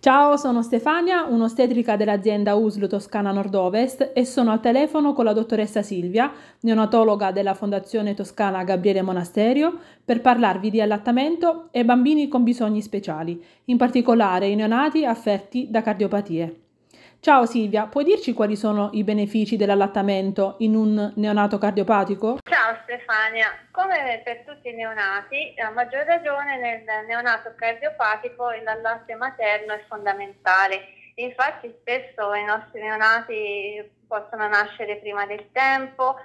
Ciao, sono Stefania, un'ostetrica dell'azienda USL Toscana Nord-Ovest e sono al telefono con la dottoressa Silvia, neonatologa della Fondazione Toscana Gabriele Monasterio, per parlarvi di allattamento e bambini con bisogni speciali, in particolare i neonati affetti da cardiopatie. Ciao Silvia, puoi dirci quali sono i benefici dell'allattamento in un neonato cardiopatico? Ciao Stefania, come per tutti i neonati, a maggior ragione nel neonato cardiopatico il materno è fondamentale. Infatti spesso i nostri neonati possono nascere prima del tempo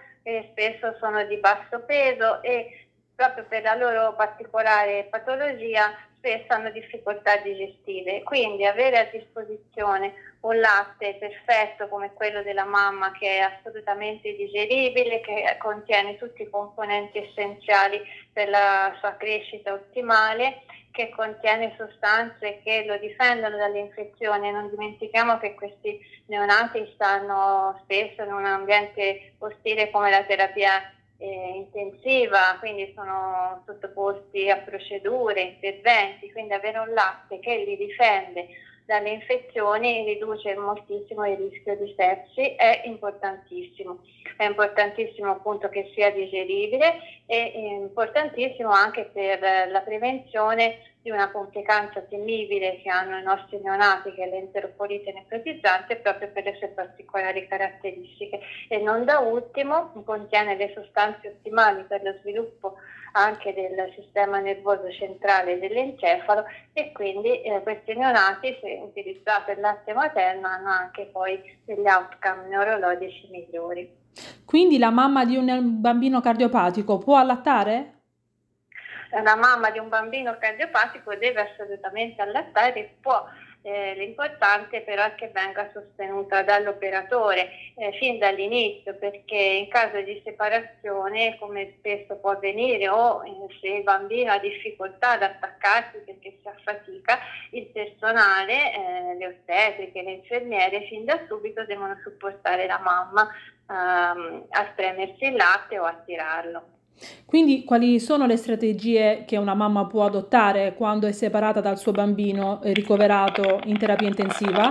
spesso sono di basso peso e proprio per la loro particolare patologia spesso hanno difficoltà digestive, quindi avere a disposizione un latte perfetto come quello della mamma che è assolutamente digeribile, che contiene tutti i componenti essenziali per la sua crescita ottimale, che contiene sostanze che lo difendono dalle infezioni. Non dimentichiamo che questi neonati stanno spesso in un ambiente ostile come la terapia eh, intensiva, quindi sono sottoposti a procedure, interventi, quindi avere un latte che li difende dalle infezioni riduce moltissimo il rischio di sepsi, è importantissimo. È importantissimo appunto che sia digeribile e importantissimo anche per la prevenzione di una complicanza temibile che hanno i nostri neonati, che è l'enteropolite necrotizzante, proprio per le sue particolari caratteristiche. E non da ultimo contiene le sostanze ottimali per lo sviluppo anche del sistema nervoso centrale dell'encefalo e quindi eh, questi neonati, se utilizzato il latte materno, hanno anche poi degli outcome neurologici migliori. Quindi la mamma di un bambino cardiopatico può allattare? La mamma di un bambino cardiopatico deve assolutamente allattare, può eh, l'importante però è che venga sostenuta dall'operatore eh, fin dall'inizio perché in caso di separazione come spesso può avvenire o eh, se il bambino ha difficoltà ad attaccarsi perché si affatica il personale, eh, le ostetriche, le infermiere fin da subito devono supportare la mamma ehm, a spremersi il latte o a tirarlo. Quindi quali sono le strategie che una mamma può adottare quando è separata dal suo bambino ricoverato in terapia intensiva?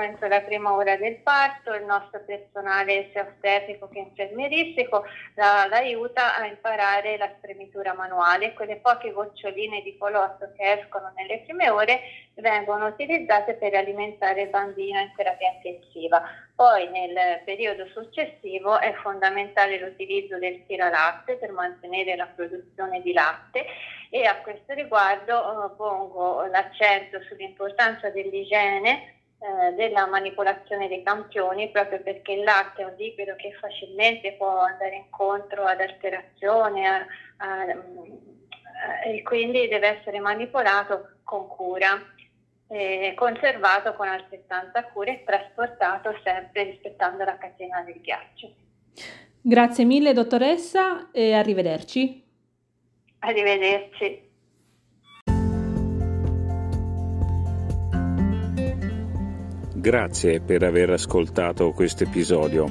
Entro la prima ora del parto, il nostro personale sia ostetrico che infermieristico la, l'aiuta a imparare la spremitura manuale. Quelle poche goccioline di colosso che escono nelle prime ore vengono utilizzate per alimentare il bambino in terapia intensiva. Poi nel periodo successivo è fondamentale l'utilizzo del tiralatte per mantenere la produzione di latte e a questo riguardo eh, pongo l'accento sull'importanza dell'igiene eh, della manipolazione dei campioni proprio perché il latte è un liquido che facilmente può andare incontro ad alterazioni a, a, e quindi deve essere manipolato con cura, eh, conservato con altrettanta cura e trasportato sempre rispettando la catena del ghiaccio. Grazie mille dottoressa e arrivederci. Arrivederci. Grazie per aver ascoltato questo episodio.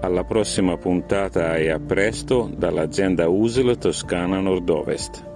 Alla prossima puntata e a presto dall'azienda USL Toscana Nord-Ovest.